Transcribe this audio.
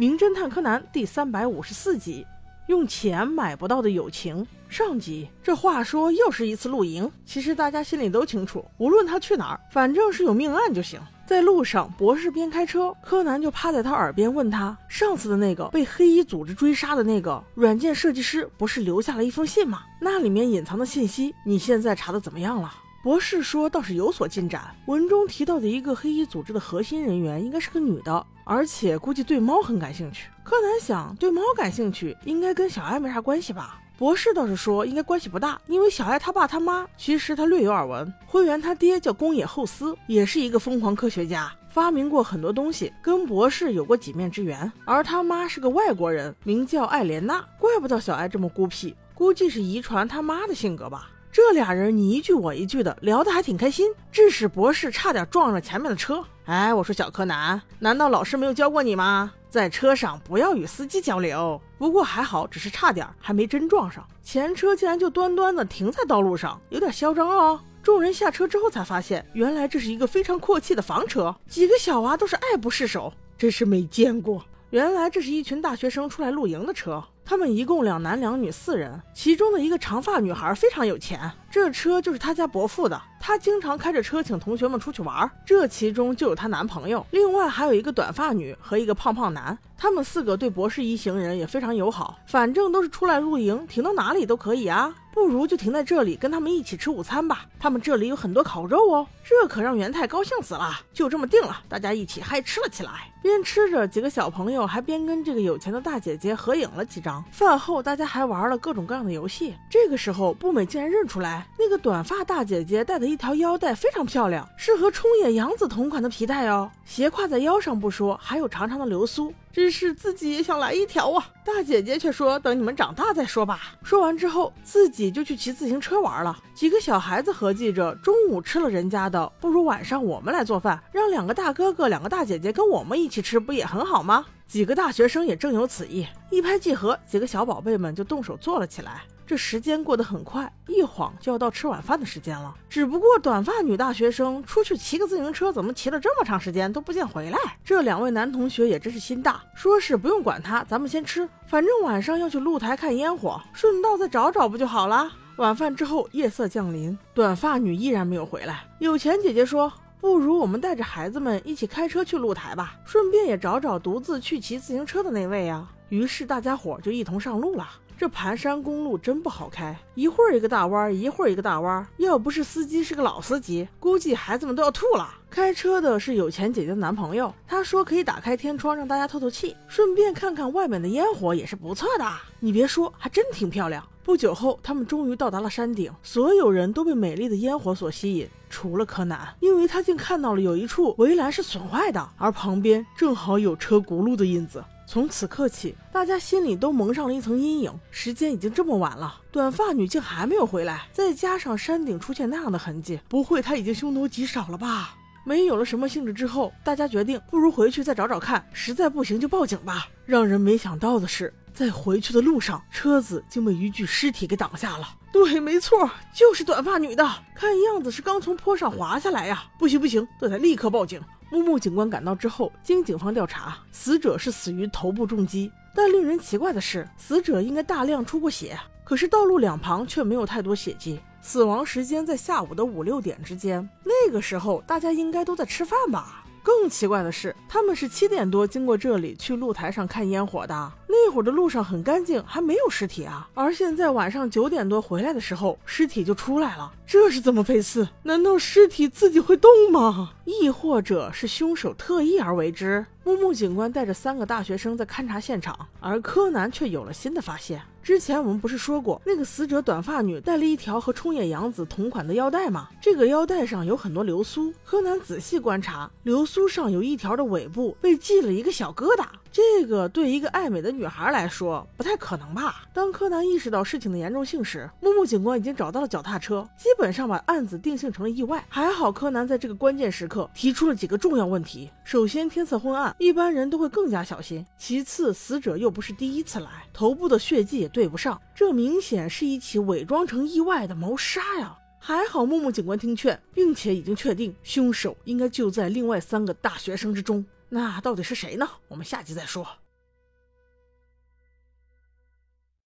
名侦探柯南》第三百五十四集。用钱买不到的友情。上集，这话说又是一次露营。其实大家心里都清楚，无论他去哪儿，反正是有命案就行。在路上，博士边开车，柯南就趴在他耳边问他：“上次的那个被黑衣组织追杀的那个软件设计师，不是留下了一封信吗？那里面隐藏的信息，你现在查的怎么样了？”博士说倒是有所进展。文中提到的一个黑衣组织的核心人员，应该是个女的，而且估计对猫很感兴趣。柯南想，对猫感兴趣，应该跟小爱没啥关系吧？博士倒是说，应该关系不大，因为小爱他爸他妈，其实他略有耳闻。灰原他爹叫宫野厚司，也是一个疯狂科学家，发明过很多东西，跟博士有过几面之缘。而他妈是个外国人，名叫艾莲娜，怪不得小爱这么孤僻，估计是遗传他妈的性格吧。这俩人你一句我一句的聊得还挺开心，致使博士差点撞上前面的车。哎，我说小柯南，难道老师没有教过你吗？在车上不要与司机交流。不过还好，只是差点，还没真撞上。前车竟然就端端的停在道路上，有点嚣张哦。众人下车之后才发现，原来这是一个非常阔气的房车，几个小娃都是爱不释手，真是没见过。原来这是一群大学生出来露营的车。他们一共两男两女四人，其中的一个长发女孩非常有钱，这车就是她家伯父的，她经常开着车请同学们出去玩，这其中就有她男朋友，另外还有一个短发女和一个胖胖男，他们四个对博士一行人也非常友好，反正都是出来露营，停到哪里都可以啊。不如就停在这里，跟他们一起吃午餐吧。他们这里有很多烤肉哦，这可让元太高兴死了。就这么定了，大家一起嗨吃了起来。边吃着，几个小朋友还边跟这个有钱的大姐姐合影了几张。饭后，大家还玩了各种各样的游戏。这个时候，步美竟然认出来，那个短发大姐姐戴的一条腰带非常漂亮，是和冲野洋子同款的皮带哦，斜挎在腰上不说，还有长长的流苏。只是自己也想来一条啊！大姐姐却说：“等你们长大再说吧。”说完之后，自己就去骑自行车玩了。几个小孩子合计着，中午吃了人家的，不如晚上我们来做饭，让两个大哥哥、两个大姐姐跟我们一起吃，不也很好吗？几个大学生也正有此意，一拍即合，几个小宝贝们就动手做了起来。这时间过得很快，一晃就要到吃晚饭的时间了。只不过短发女大学生出去骑个自行车，怎么骑了这么长时间都不见回来？这两位男同学也真是心大，说是不用管他，咱们先吃，反正晚上要去露台看烟火，顺道再找找不就好了？晚饭之后，夜色降临，短发女依然没有回来。有钱姐姐说，不如我们带着孩子们一起开车去露台吧，顺便也找找独自去骑自行车的那位啊。于是大家伙就一同上路了。这盘山公路真不好开，一会儿一个大弯，一会儿一个大弯。要不是司机是个老司机，估计孩子们都要吐了。开车的是有钱姐姐的男朋友，他说可以打开天窗让大家透透气，顺便看看外面的烟火也是不错的。你别说，还真挺漂亮。不久后，他们终于到达了山顶，所有人都被美丽的烟火所吸引，除了柯南，因为他竟看到了有一处围栏是损坏的，而旁边正好有车轱辘的印子。从此刻起，大家心里都蒙上了一层阴影。时间已经这么晚了，短发女竟还没有回来，再加上山顶出现那样的痕迹，不会她已经凶多吉少了吧？没有了什么兴致之后，大家决定不如回去再找找看，实在不行就报警吧。让人没想到的是，在回去的路上，车子竟被一具尸体给挡下了。对，没错，就是短发女的，看样子是刚从坡上滑下来呀！不行不行，这得立刻报警。木木警官赶到之后，经警方调查，死者是死于头部重击。但令人奇怪的是，死者应该大量出过血，可是道路两旁却没有太多血迹。死亡时间在下午的五六点之间，那个时候大家应该都在吃饭吧？更奇怪的是，他们是七点多经过这里去露台上看烟火的。那会儿的路上很干净，还没有尸体啊。而现在晚上九点多回来的时候，尸体就出来了，这是怎么回事？难道尸体自己会动吗？亦或者是凶手特意而为之？木木警官带着三个大学生在勘察现场，而柯南却有了新的发现。之前我们不是说过，那个死者短发女戴了一条和冲野洋子同款的腰带吗？这个腰带上有很多流苏。柯南仔细观察，流苏上有一条的尾部被系了一个小疙瘩。这个对一个爱美的女孩来说不太可能吧？当柯南意识到事情的严重性时，木木警官已经找到了脚踏车，基本上把案子定性成了意外。还好柯南在这个关键时刻提出了几个重要问题：首先，天色昏暗，一般人都会更加小心；其次，死者又不是第一次来，头部的血迹也对不上，这明显是一起伪装成意外的谋杀呀！还好木木警官听劝，并且已经确定凶手应该就在另外三个大学生之中。那到底是谁呢？我们下集再说。